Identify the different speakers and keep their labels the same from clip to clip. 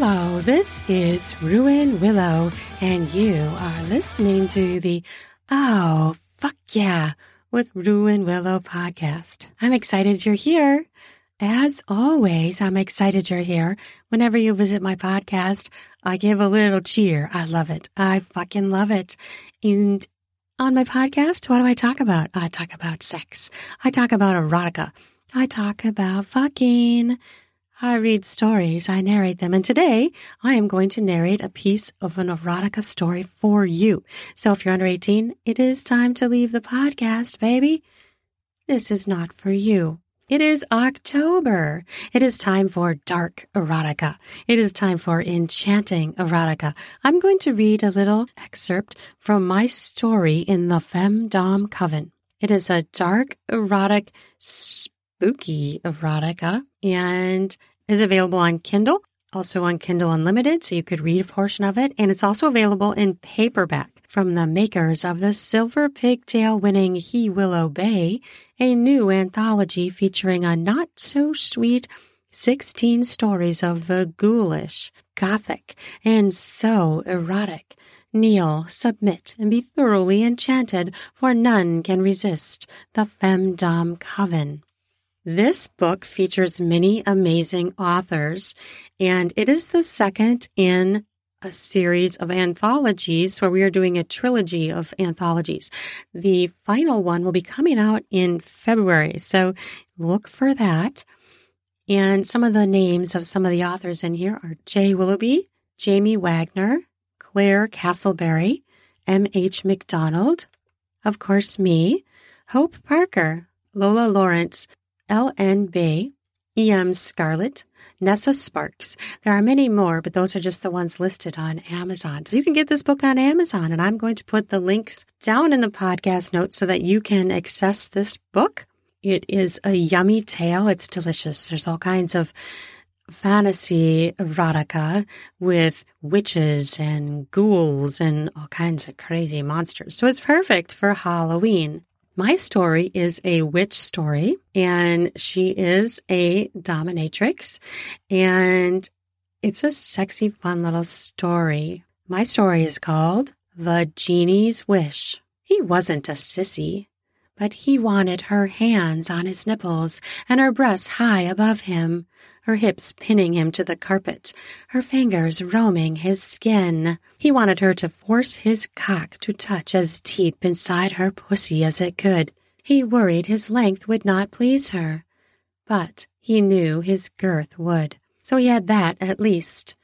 Speaker 1: Hello, this is Ruan Willow, and you are listening to the Oh, fuck yeah, with Ruan Willow podcast. I'm excited you're here. As always, I'm excited you're here. Whenever you visit my podcast, I give a little cheer. I love it. I fucking love it. And on my podcast, what do I talk about? I talk about sex. I talk about erotica. I talk about fucking. I read stories, I narrate them, and today I am going to narrate a piece of an erotica story for you. So if you're under 18, it is time to leave the podcast, baby. This is not for you. It is October. It is time for dark erotica. It is time for enchanting erotica. I'm going to read a little excerpt from my story in the Femdom Coven. It is a dark, erotic, spooky erotica and is available on Kindle, also on Kindle Unlimited, so you could read a portion of it. And it's also available in paperback from the makers of the Silver Pigtail winning He Will Obey, a new anthology featuring a not so sweet 16 stories of the ghoulish, gothic, and so erotic. Kneel, submit, and be thoroughly enchanted, for none can resist the Femdom Coven. This book features many amazing authors, and it is the second in a series of anthologies where we are doing a trilogy of anthologies. The final one will be coming out in February, so look for that. And some of the names of some of the authors in here are Jay Willoughby, Jamie Wagner, Claire Castleberry, M.H. McDonald, of course, me, Hope Parker, Lola Lawrence, LNB, EM Scarlett, Nessa Sparks. There are many more, but those are just the ones listed on Amazon. So you can get this book on Amazon, and I'm going to put the links down in the podcast notes so that you can access this book. It is a yummy tale. It's delicious. There's all kinds of fantasy erotica with witches and ghouls and all kinds of crazy monsters. So it's perfect for Halloween. My story is a witch story, and she is a dominatrix, and it's a sexy, fun little story. My story is called The Genie's Wish. He wasn't a sissy, but he wanted her hands on his nipples and her breasts high above him her hips pinning him to the carpet, her fingers roaming his skin. He wanted her to force his cock to touch as deep inside her pussy as it could. He worried his length would not please her, but he knew his girth would, so he had that at least.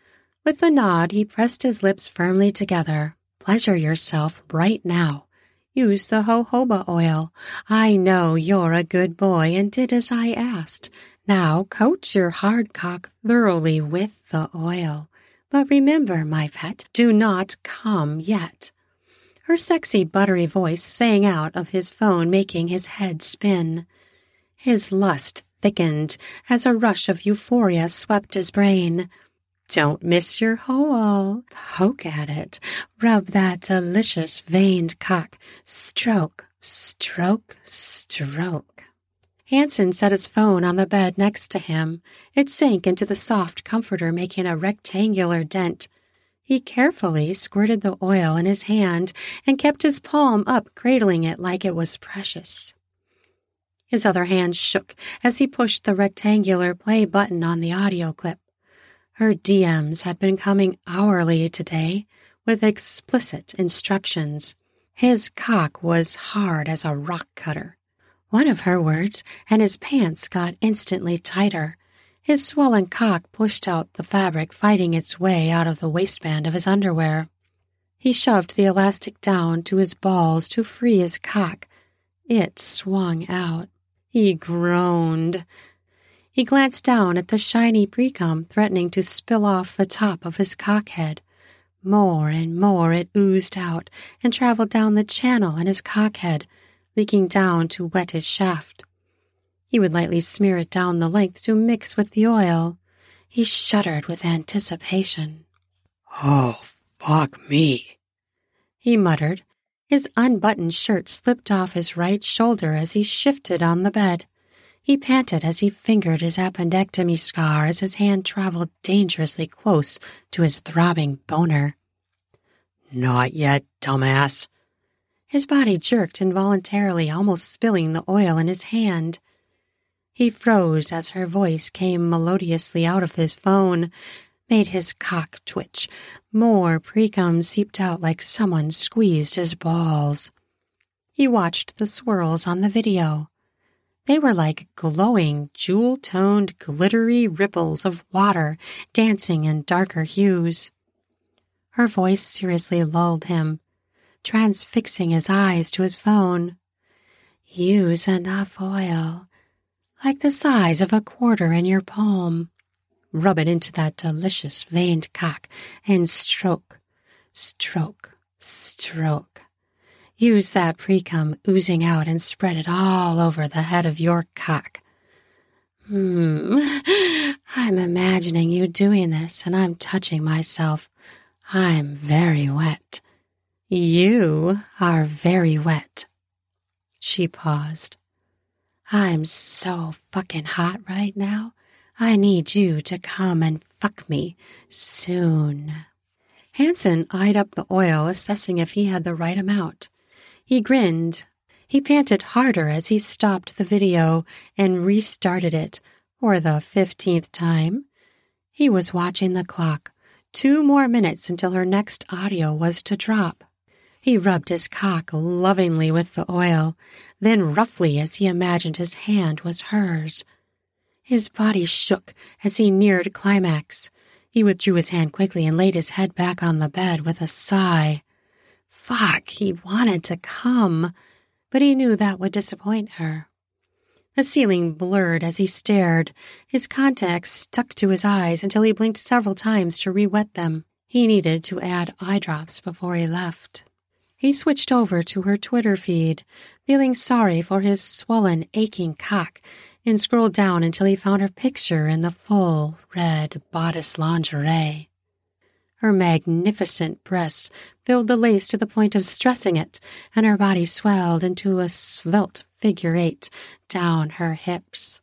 Speaker 1: With a nod, he pressed his lips firmly together. Pleasure yourself right now. Use the jojoba oil. I know you're a good boy and did as I asked. Now coat your hard cock thoroughly with the oil. But remember, my pet, do not come yet. Her sexy, buttery voice sang out of his phone, making his head spin. His lust thickened as a rush of euphoria swept his brain. Don't miss your hole. Poke at it. Rub that delicious veined cock. Stroke, stroke, stroke. Hanson set his phone on the bed next to him. It sank into the soft comforter, making a rectangular dent. He carefully squirted the oil in his hand and kept his palm up, cradling it like it was precious. His other hand shook as he pushed the rectangular play button on the audio clip. Her DMs had been coming hourly today with explicit instructions. His cock was hard as a rock cutter. One of her words, and his pants got instantly tighter. His swollen cock pushed out the fabric, fighting its way out of the waistband of his underwear. He shoved the elastic down to his balls to free his cock. It swung out. He groaned. He glanced down at the shiny precum threatening to spill off the top of his cockhead. More and more it oozed out and traveled down the channel in his cockhead leaking down to wet his shaft. He would lightly smear it down the length to mix with the oil. He shuddered with anticipation.
Speaker 2: Oh, fuck me,
Speaker 1: he muttered. His unbuttoned shirt slipped off his right shoulder as he shifted on the bed. He panted as he fingered his appendectomy scar as his hand traveled dangerously close to his throbbing boner.
Speaker 2: Not yet, dumbass.
Speaker 1: His body jerked involuntarily, almost spilling the oil in his hand. He froze as her voice came melodiously out of his phone, made his cock twitch. More precum seeped out like someone squeezed his balls. He watched the swirls on the video. They were like glowing, jewel toned, glittery ripples of water dancing in darker hues. Her voice seriously lulled him, transfixing his eyes to his phone. Use enough oil, like the size of a quarter in your palm. Rub it into that delicious veined cock and stroke, stroke, stroke. Use that precum oozing out and spread it all over the head of your cock. Hmm, I'm imagining you doing this and I'm touching myself. I'm very wet. You are very wet. She paused. I'm so fucking hot right now. I need you to come and fuck me soon. Hanson eyed up the oil, assessing if he had the right amount. He grinned. He panted harder as he stopped the video and restarted it for the fifteenth time. He was watching the clock. Two more minutes until her next audio was to drop. He rubbed his cock lovingly with the oil, then roughly as he imagined his hand was hers. His body shook as he neared climax. He withdrew his hand quickly and laid his head back on the bed with a sigh. Fuck, he wanted to come, but he knew that would disappoint her. The ceiling blurred as he stared. His contacts stuck to his eyes until he blinked several times to re-wet them. He needed to add eye drops before he left. He switched over to her Twitter feed, feeling sorry for his swollen, aching cock, and scrolled down until he found her picture in the full, red bodice lingerie. Her magnificent breasts filled the lace to the point of stressing it, and her body swelled into a svelte figure eight down her hips.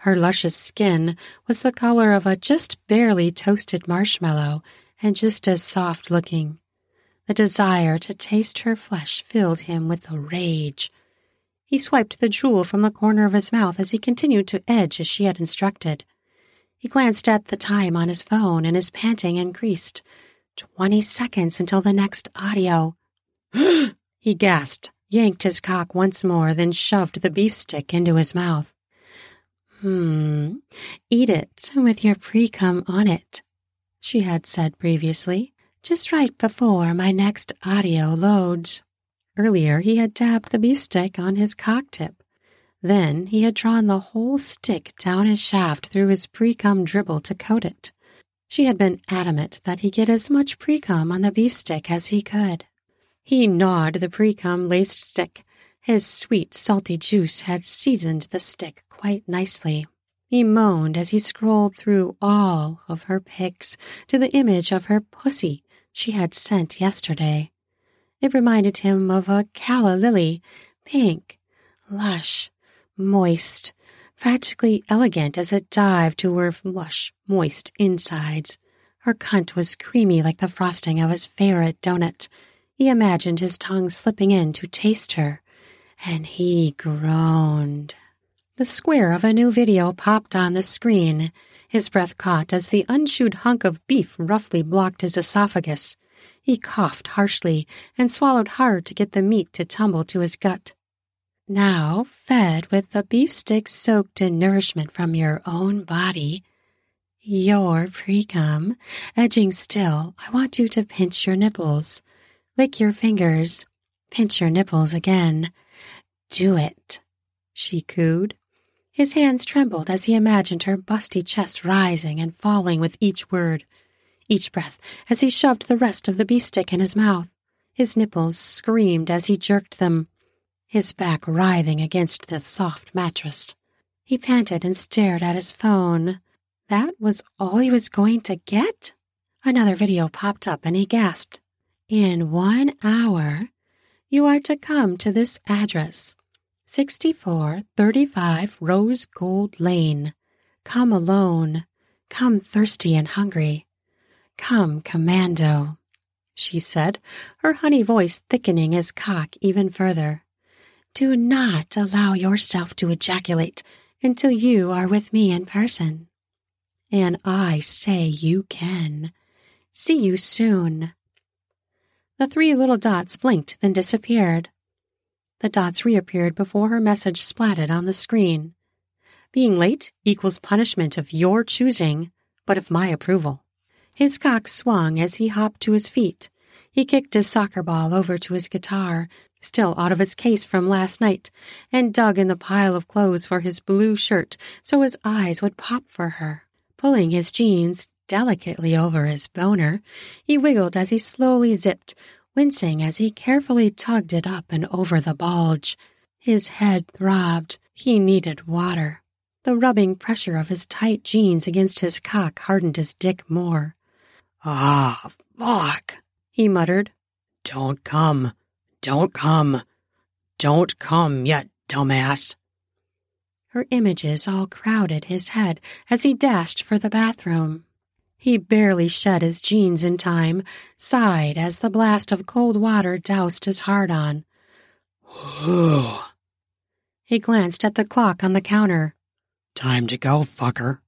Speaker 1: Her luscious skin was the color of a just barely toasted marshmallow and just as soft looking. The desire to taste her flesh filled him with a rage. He swiped the jewel from the corner of his mouth as he continued to edge as she had instructed. He glanced at the time on his phone and his panting increased. Twenty seconds until the next audio. he gasped, yanked his cock once more, then shoved the beef stick into his mouth. Hmm, eat it with your pre-cum on it, she had said previously, just right before my next audio loads. Earlier, he had dabbed the beef stick on his cock tip. Then he had drawn the whole stick down his shaft through his pre-cum dribble to coat it. She had been adamant that he get as much pre-cum on the beef stick as he could. He gnawed the pre-cum laced stick. His sweet, salty juice had seasoned the stick quite nicely. He moaned as he scrolled through all of her pics to the image of her pussy she had sent yesterday. It reminded him of a calla lily, pink, lush, moist, practically elegant as it dived to her lush, moist insides. Her cunt was creamy like the frosting of his favorite donut. He imagined his tongue slipping in to taste her, and he groaned. The square of a new video popped on the screen. His breath caught as the unchewed hunk of beef roughly blocked his esophagus. He coughed harshly and swallowed hard to get the meat to tumble to his gut. Now, fed with the beef stick soaked in nourishment from your own body, your precum, edging still, I want you to pinch your nipples. Lick your fingers. Pinch your nipples again. Do it, she cooed. His hands trembled as he imagined her busty chest rising and falling with each word, each breath, as he shoved the rest of the beef stick in his mouth. His nipples screamed as he jerked them his back writhing against the soft mattress. He panted and stared at his phone. That was all he was going to get? Another video popped up and he gasped. In one hour, you are to come to this address. 6435 Rose Gold Lane. Come alone. Come thirsty and hungry. Come commando, she said, her honey voice thickening his cock even further. Do not allow yourself to ejaculate until you are with me in person. And I say you can. See you soon. The three little dots blinked, then disappeared. The dots reappeared before her message splatted on the screen. Being late equals punishment of your choosing, but of my approval. His cock swung as he hopped to his feet. He kicked his soccer ball over to his guitar, still out of its case from last night, and dug in the pile of clothes for his blue shirt so his eyes would pop for her. Pulling his jeans delicately over his boner, he wiggled as he slowly zipped, wincing as he carefully tugged it up and over the bulge. His head throbbed. He needed water. The rubbing pressure of his tight jeans against his cock hardened his dick more.
Speaker 2: Ah, fuck,
Speaker 1: he muttered.
Speaker 2: Don't come. Don't come. Don't come yet, dumbass.
Speaker 1: Her images all crowded his head as he dashed for the bathroom. He barely shed his jeans in time, sighed as the blast of cold water doused his hard on. He glanced at the clock on the counter.
Speaker 2: Time to go, fucker.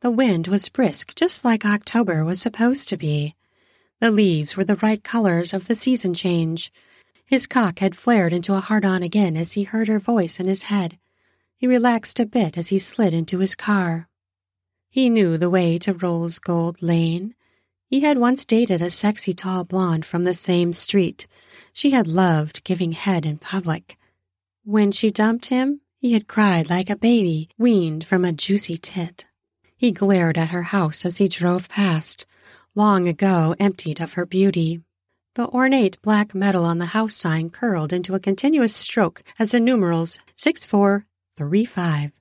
Speaker 1: The wind was brisk, just like October was supposed to be. The leaves were the right colors of the season change. His cock had flared into a hard on again as he heard her voice in his head. He relaxed a bit as he slid into his car. He knew the way to Rose Gold Lane. He had once dated a sexy tall blonde from the same street. She had loved giving head in public. When she dumped him, he had cried like a baby weaned from a juicy tit. He glared at her house as he drove past, long ago emptied of her beauty. The ornate black metal on the house sign curled into a continuous stroke as the numerals 6435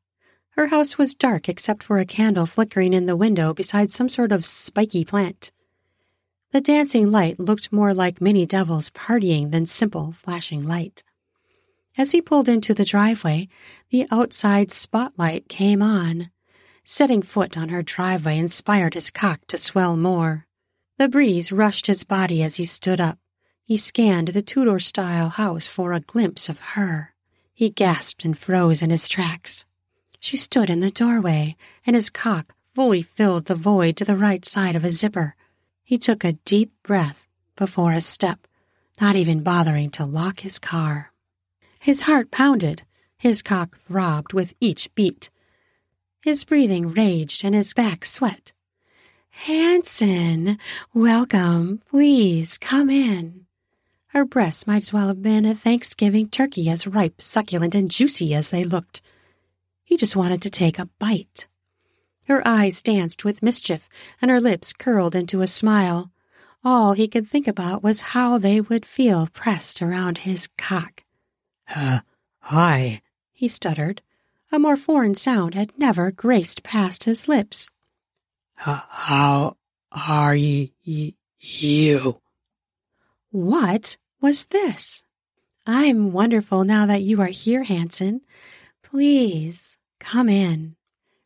Speaker 1: her house was dark except for a candle flickering in the window beside some sort of spiky plant. The dancing light looked more like many devils partying than simple flashing light. As he pulled into the driveway, the outside spotlight came on. Setting foot on her driveway inspired his cock to swell more. The breeze rushed his body as he stood up. He scanned the Tudor style house for a glimpse of her. He gasped and froze in his tracks. She stood in the doorway, and his cock fully filled the void to the right side of his zipper. He took a deep breath before a step, not even bothering to lock his car. His heart pounded, his cock throbbed with each beat. His breathing raged and his back sweat. Hanson, welcome. Please come in. Her breasts might as well have been a Thanksgiving turkey, as ripe, succulent, and juicy as they looked. He just wanted to take a bite. Her eyes danced with mischief, and her lips curled into a smile. All he could think about was how they would feel pressed around his cock.
Speaker 2: Uh, hi,
Speaker 1: he stuttered. A more foreign sound had never graced past his lips.
Speaker 2: Uh, how are y- y- you?
Speaker 1: What was this? I'm wonderful now that you are here, Hanson. Please, Come in.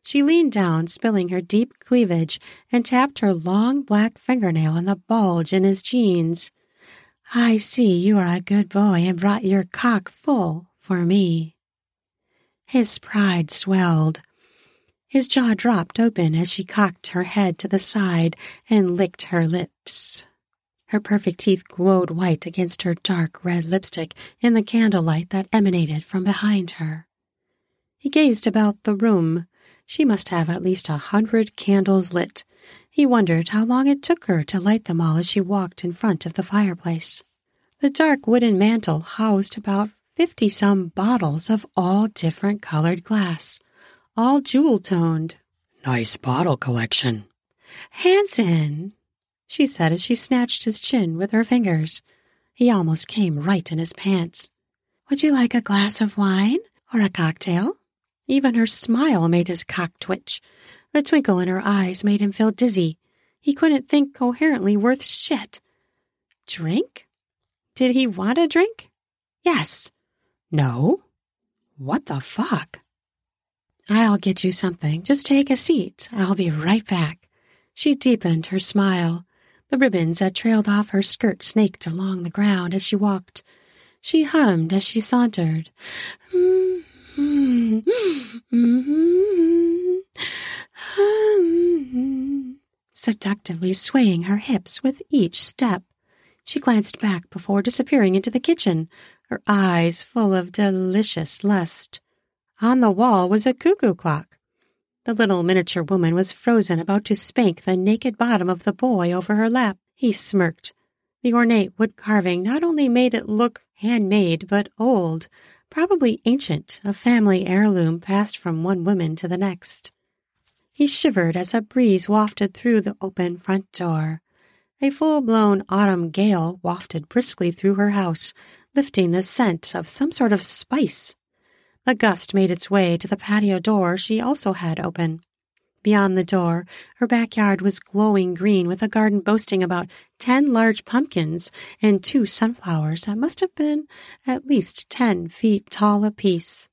Speaker 1: She leaned down, spilling her deep cleavage, and tapped her long black fingernail on the bulge in his jeans. I see you are a good boy and brought your cock full for me. His pride swelled. His jaw dropped open as she cocked her head to the side and licked her lips. Her perfect teeth glowed white against her dark red lipstick in the candlelight that emanated from behind her. He gazed about the room. She must have at least a hundred candles lit. He wondered how long it took her to light them all as she walked in front of the fireplace. The dark wooden mantel housed about fifty some bottles of all different colored glass, all jewel toned.
Speaker 2: Nice bottle collection.
Speaker 1: Hanson, she said as she snatched his chin with her fingers. He almost came right in his pants. Would you like a glass of wine or a cocktail? Even her smile made his cock twitch. The twinkle in her eyes made him feel dizzy. He couldn't think coherently worth shit. Drink? Did he want a drink? Yes. No. What the fuck? I'll get you something. Just take a seat. I'll be right back. She deepened her smile. The ribbons that trailed off her skirt snaked along the ground as she walked. She hummed as she sauntered. Mm. Mm-hmm. Seductively swaying her hips with each step. She glanced back before disappearing into the kitchen, her eyes full of delicious lust. On the wall was a cuckoo clock. The little miniature woman was frozen, about to spank the naked bottom of the boy over her lap. He smirked. The ornate wood carving not only made it look handmade, but old, probably ancient, a family heirloom passed from one woman to the next. He shivered as a breeze wafted through the open front door. A full blown autumn gale wafted briskly through her house, lifting the scent of some sort of spice. A gust made its way to the patio door she also had open. Beyond the door, her backyard was glowing green with a garden boasting about ten large pumpkins and two sunflowers that must have been at least ten feet tall apiece.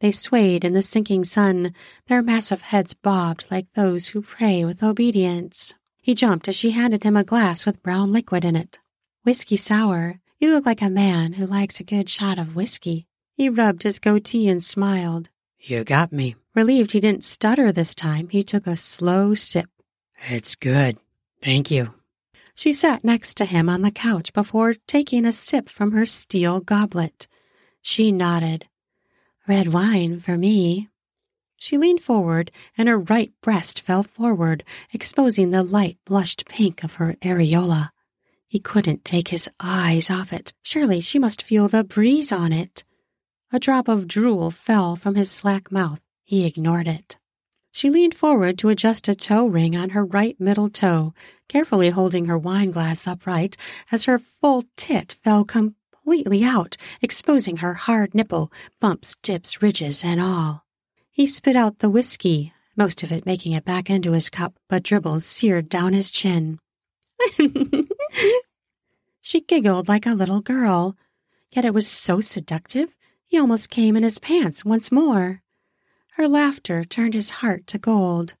Speaker 1: They swayed in the sinking sun, their massive heads bobbed like those who pray with obedience. He jumped as she handed him a glass with brown liquid in it. Whiskey sour. You look like a man who likes a good shot of whiskey. He rubbed his goatee and smiled.
Speaker 2: You got me.
Speaker 1: Relieved he didn't stutter this time, he took a slow sip.
Speaker 2: It's good. Thank you.
Speaker 1: She sat next to him on the couch before taking a sip from her steel goblet. She nodded. Red wine for me. She leaned forward, and her right breast fell forward, exposing the light blushed pink of her areola. He couldn't take his eyes off it. Surely she must feel the breeze on it. A drop of drool fell from his slack mouth. He ignored it. She leaned forward to adjust a toe ring on her right middle toe, carefully holding her wine glass upright as her full tit fell completely out, exposing her hard nipple, bumps, dips, ridges, and all. He spit out the whiskey, most of it making it back into his cup, but dribbles seared down his chin. she giggled like a little girl, yet it was so seductive he almost came in his pants once more. Her laughter turned his heart to gold.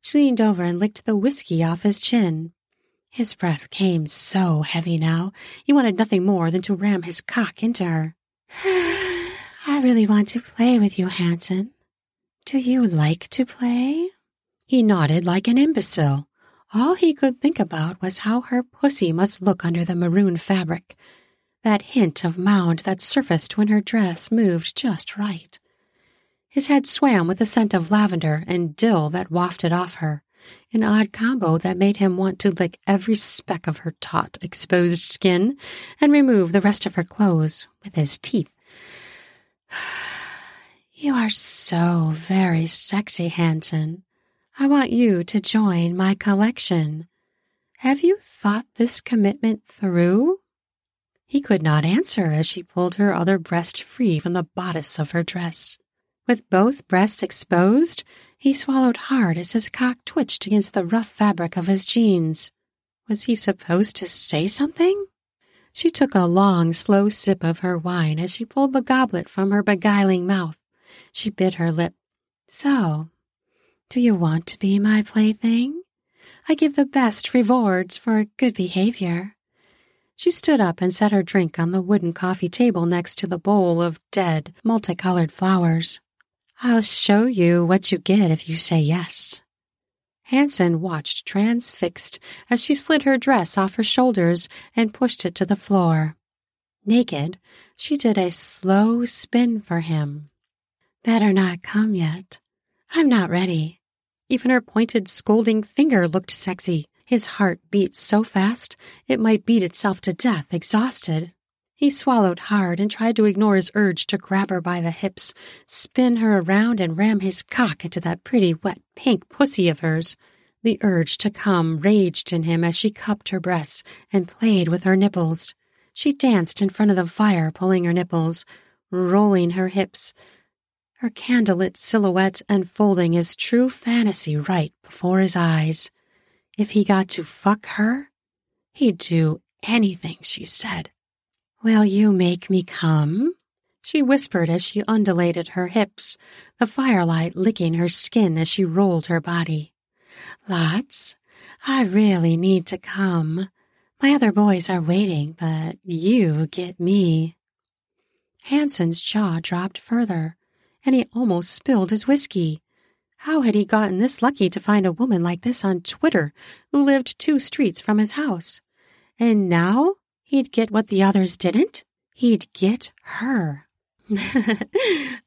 Speaker 1: She leaned over and licked the whiskey off his chin. His breath came so heavy now, he wanted nothing more than to ram his cock into her. I really want to play with you, Hanson. Do you like to play? He nodded like an imbecile. All he could think about was how her pussy must look under the maroon fabric, that hint of mound that surfaced when her dress moved just right. His head swam with the scent of lavender and dill that wafted off her, an odd combo that made him want to lick every speck of her taut, exposed skin and remove the rest of her clothes with his teeth. You are so very sexy, Hanson. I want you to join my collection. Have you thought this commitment through? He could not answer as she pulled her other breast free from the bodice of her dress. With both breasts exposed, he swallowed hard as his cock twitched against the rough fabric of his jeans. Was he supposed to say something? She took a long, slow sip of her wine as she pulled the goblet from her beguiling mouth. She bit her lip. So, do you want to be my plaything? I give the best rewards for good behavior. She stood up and set her drink on the wooden coffee table next to the bowl of dead, multicolored flowers. I'll show you what you get if you say yes. Hanson watched transfixed as she slid her dress off her shoulders and pushed it to the floor. Naked, she did a slow spin for him. Better not come yet. I'm not ready. Even her pointed, scolding finger looked sexy. His heart beat so fast it might beat itself to death, exhausted. He swallowed hard and tried to ignore his urge to grab her by the hips, spin her around, and ram his cock into that pretty, wet, pink pussy of hers. The urge to come raged in him as she cupped her breasts and played with her nipples. She danced in front of the fire, pulling her nipples, rolling her hips, her candlelit silhouette unfolding his true fantasy right before his eyes. If he got to fuck her, he'd do anything she said. Will you make me come? She whispered as she undulated her hips, the firelight licking her skin as she rolled her body. Lots. I really need to come. My other boys are waiting, but you get me. Hanson's jaw dropped further, and he almost spilled his whiskey. How had he gotten this lucky to find a woman like this on Twitter who lived two streets from his house? And now he'd get what the others didn't? He'd get her.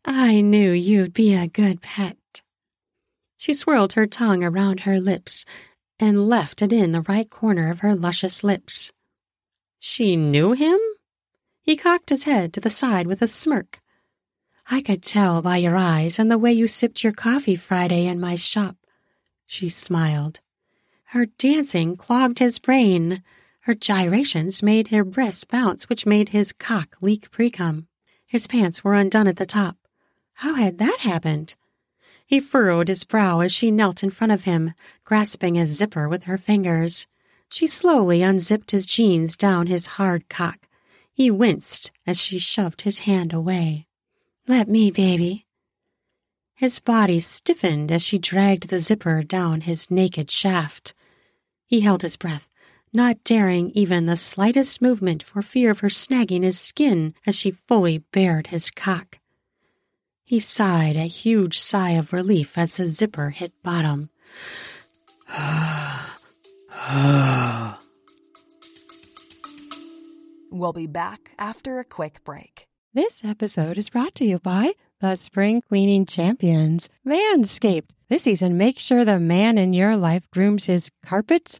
Speaker 1: I knew you'd be a good pet. She swirled her tongue around her lips and left it in the right corner of her luscious lips. She knew him? He cocked his head to the side with a smirk. I could tell by your eyes and the way you sipped your coffee Friday in my shop. She smiled. Her dancing clogged his brain. Her gyrations made her breasts bounce, which made his cock leak precum. His pants were undone at the top. How had that happened? He furrowed his brow as she knelt in front of him, grasping his zipper with her fingers. She slowly unzipped his jeans down his hard cock. He winced as she shoved his hand away. Let me, baby. His body stiffened as she dragged the zipper down his naked shaft. He held his breath, not daring even the slightest movement for fear of her snagging his skin as she fully bared his cock. He sighed a huge sigh of relief as the zipper hit bottom.
Speaker 3: we'll be back after a quick break.
Speaker 1: This episode is brought to you by the spring cleaning champions, Manscaped. This season, make sure the man in your life grooms his carpets,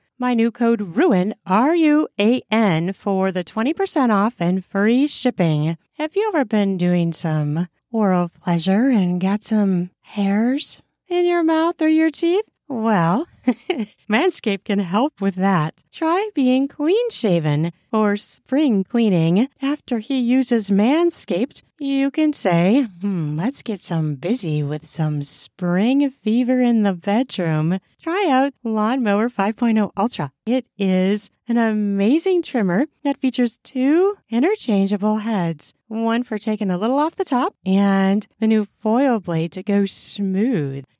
Speaker 1: my new code RUAN, R U A N, for the 20% off and free shipping. Have you ever been doing some oral pleasure and got some hairs in your mouth or your teeth? Well, Manscaped can help with that. Try being clean shaven or spring cleaning. After he uses Manscaped, you can say, hmm, let's get some busy with some spring fever in the bedroom. Try out Lawnmower 5.0 Ultra. It is an amazing trimmer that features two interchangeable heads one for taking a little off the top and the new foil blade to go smooth.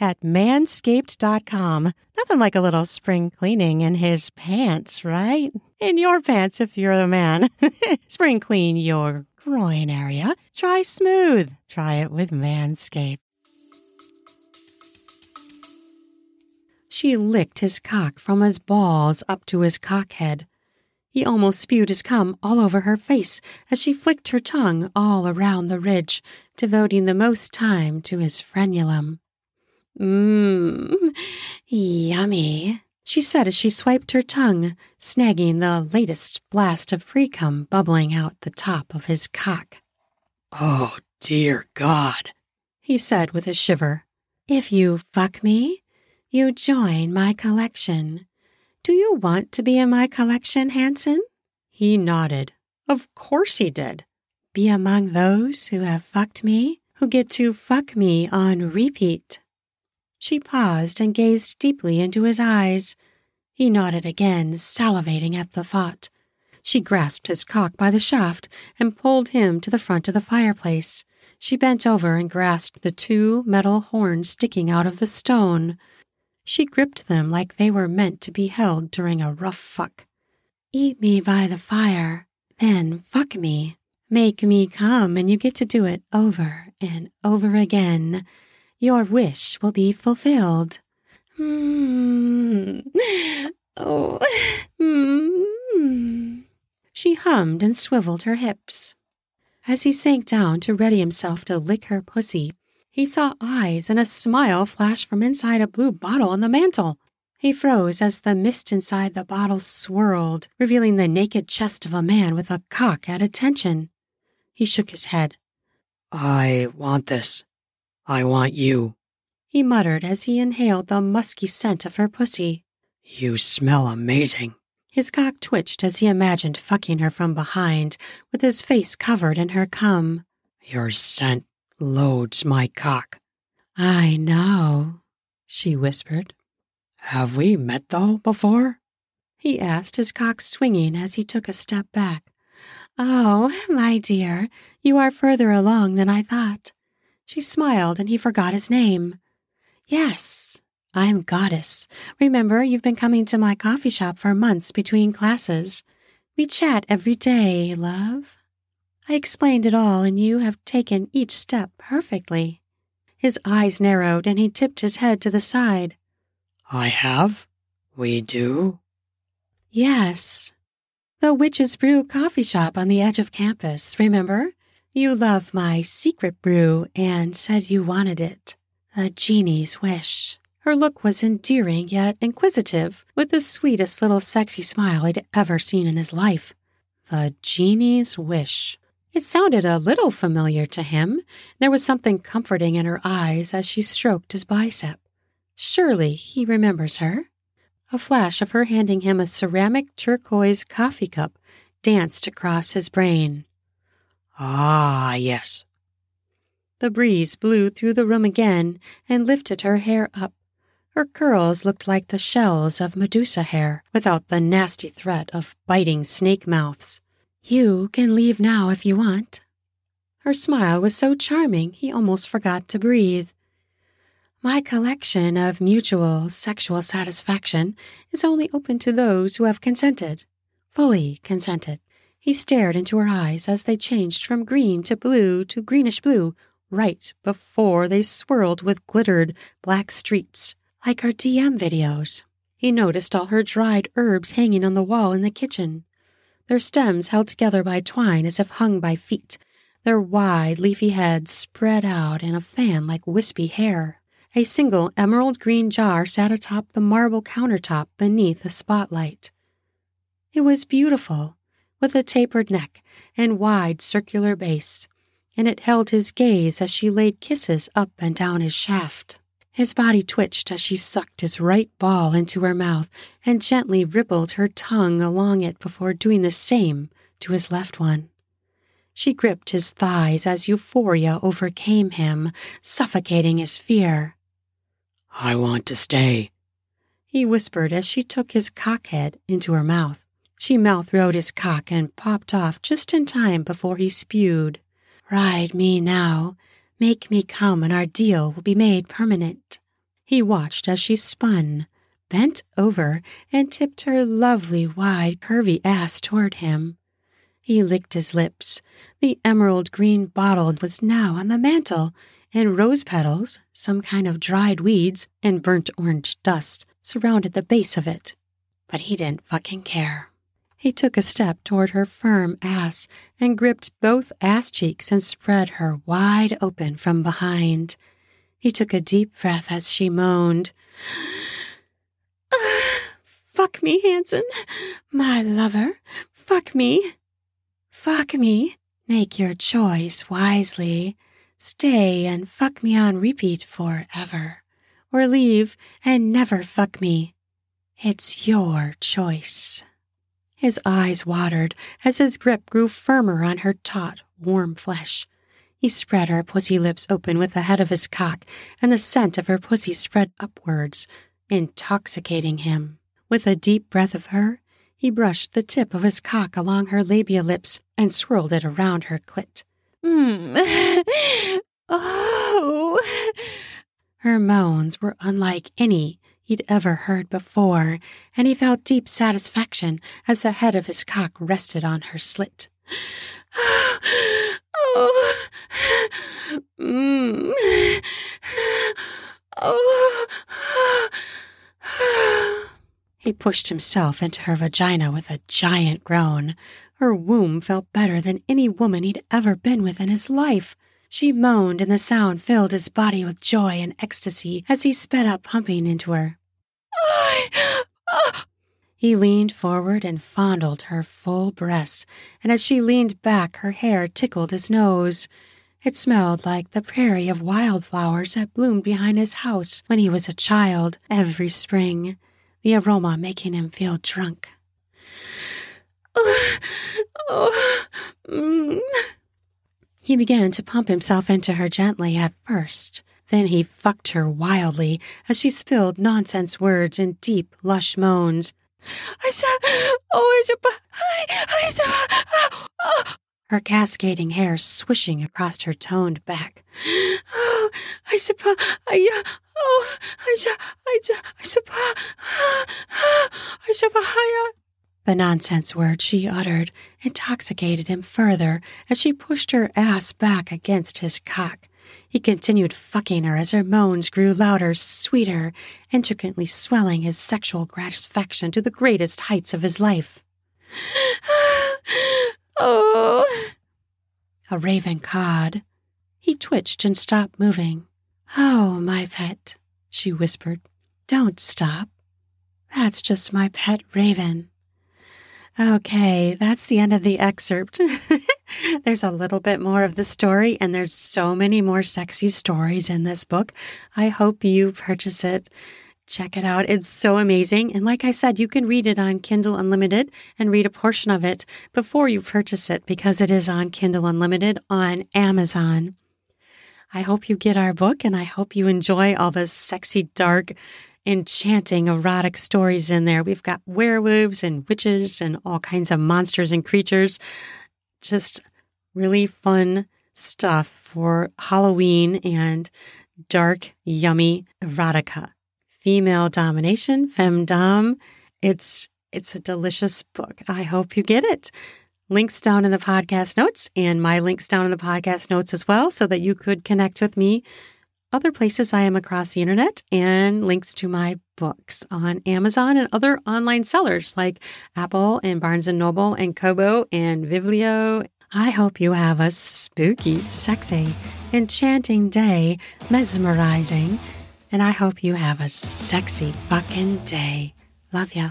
Speaker 1: at manscaped.com. Nothing like a little spring cleaning in his pants, right? In your pants if you're the man. spring clean your groin area. Try smooth. Try it with Manscaped. She licked his cock from his balls up to his cockhead. He almost spewed his cum all over her face as she flicked her tongue all around the ridge, devoting the most time to his frenulum. Mmm, yummy, she said as she swiped her tongue, snagging the latest blast of free cum bubbling out the top of his cock.
Speaker 2: Oh, dear God,
Speaker 1: he said with a shiver. If you fuck me, you join my collection. Do you want to be in my collection, Hanson? He nodded. Of course he did. Be among those who have fucked me, who get to fuck me on repeat. She paused and gazed deeply into his eyes. He nodded again, salivating at the thought. She grasped his cock by the shaft and pulled him to the front of the fireplace. She bent over and grasped the two metal horns sticking out of the stone. She gripped them like they were meant to be held during a rough fuck. Eat me by the fire, then fuck me. Make me come, and you get to do it over and over again your wish will be fulfilled. Hmm. Oh. Hmm. She hummed and swiveled her hips. As he sank down to ready himself to lick her pussy, he saw eyes and a smile flash from inside a blue bottle on the mantel. He froze as the mist inside the bottle swirled, revealing the naked chest of a man with a cock at attention. He shook his head.
Speaker 2: I want this. I want you.
Speaker 1: He muttered as he inhaled the musky scent of her pussy.
Speaker 2: You smell amazing.
Speaker 1: His cock twitched as he imagined fucking her from behind, with his face covered in her cum.
Speaker 2: Your scent loads my cock.
Speaker 1: I know, she whispered.
Speaker 2: Have we met, though, before?
Speaker 1: He asked, his cock swinging as he took a step back. Oh, my dear, you are further along than I thought. She smiled and he forgot his name. Yes, I'm Goddess. Remember, you've been coming to my coffee shop for months between classes. We chat every day, love. I explained it all, and you have taken each step perfectly. His eyes narrowed, and he tipped his head to the side.
Speaker 2: I have? We do?
Speaker 1: Yes. The Witch's Brew coffee shop on the edge of campus, remember? You love my secret brew and said you wanted it. A genie's wish. Her look was endearing yet inquisitive, with the sweetest little sexy smile he'd ever seen in his life. The genie's wish. It sounded a little familiar to him. There was something comforting in her eyes as she stroked his bicep. Surely he remembers her. A flash of her handing him a ceramic turquoise coffee cup danced across his brain.
Speaker 2: Ah, yes.
Speaker 1: The breeze blew through the room again and lifted her hair up. Her curls looked like the shells of Medusa hair, without the nasty threat of biting snake mouths. You can leave now if you want. Her smile was so charming he almost forgot to breathe. My collection of mutual sexual satisfaction is only open to those who have consented, fully consented. He stared into her eyes as they changed from green to blue to greenish blue right before they swirled with glittered black streets like her DM videos. He noticed all her dried herbs hanging on the wall in the kitchen, their stems held together by twine as if hung by feet, their wide, leafy heads spread out in a fan like wispy hair. A single emerald green jar sat atop the marble countertop beneath a spotlight. It was beautiful, with a tapered neck and wide circular base, and it held his gaze as she laid kisses up and down his shaft. His body twitched as she sucked his right ball into her mouth and gently rippled her tongue along it before doing the same to his left one. She gripped his thighs as euphoria overcame him, suffocating his fear.
Speaker 2: I want to stay,
Speaker 1: he whispered as she took his cockhead into her mouth. She mouth rode his cock and popped off just in time before he spewed. Ride me now, Make me come and our deal will be made permanent. He watched as she spun, bent over, and tipped her lovely, wide, curvy ass toward him. He licked his lips. The emerald green bottle was now on the mantel, and rose petals, some kind of dried weeds, and burnt orange dust surrounded the base of it. But he didn't fucking care. He took a step toward her firm ass and gripped both ass cheeks and spread her wide open from behind. He took a deep breath as she moaned. Fuck me, Hanson. My lover. Fuck me. Fuck me. Make your choice wisely. Stay and fuck me on repeat forever. Or leave and never fuck me. It's your choice. His eyes watered as his grip grew firmer on her taut, warm flesh. He spread her pussy lips open with the head of his cock, and the scent of her pussy spread upwards, intoxicating him. With a deep breath of her, he brushed the tip of his cock along her labia lips and swirled it around her clit. Mmm. oh. Her moans were unlike any he'd ever heard before, and he felt deep satisfaction as the head of his cock rested on her slit. Oh. oh, Mm. Oh. He pushed himself into her vagina with a giant groan. Her womb felt better than any woman he'd ever been with in his life. She moaned, and the sound filled his body with joy and ecstasy as he sped up, pumping into her. Uh. He leaned forward and fondled her full breast, and as she leaned back, her hair tickled his nose. It smelled like the prairie of wildflowers that bloomed behind his house when he was a child every spring, the aroma making him feel drunk. Oh, oh, mm. He began to pump himself into her gently at first. Then he fucked her wildly as she spilled nonsense words in deep, lush moans. Oh, I saw, I saw, her cascading hair swishing across her toned back. Oh, I suppose, I, oh, I, I, I suppose, I suppose, the nonsense words she uttered intoxicated him further as she pushed her ass back against his cock. He continued fucking her as her moans grew louder, sweeter, intricately swelling his sexual gratification to the greatest heights of his life. oh! A raven cawed. He twitched and stopped moving. Oh, my pet, she whispered. Don't stop. That's just my pet raven. Okay, that's the end of the excerpt. there's a little bit more of the story, and there's so many more sexy stories in this book. I hope you purchase it. Check it out. It's so amazing. And like I said, you can read it on Kindle Unlimited and read a portion of it before you purchase it because it is on Kindle Unlimited on Amazon. I hope you get our book and I hope you enjoy all the sexy, dark, enchanting, erotic stories in there. We've got werewolves and witches and all kinds of monsters and creatures. Just really fun stuff for Halloween and dark, yummy erotica. Female domination, femdom. It's it's a delicious book. I hope you get it. Links down in the podcast notes and my links down in the podcast notes as well so that you could connect with me other places I am across the internet and links to my books on Amazon and other online sellers like Apple and Barnes and Noble and Kobo and Vivlio. I hope you have a spooky, sexy, enchanting day, mesmerizing, and I hope you have a sexy fucking day. Love ya.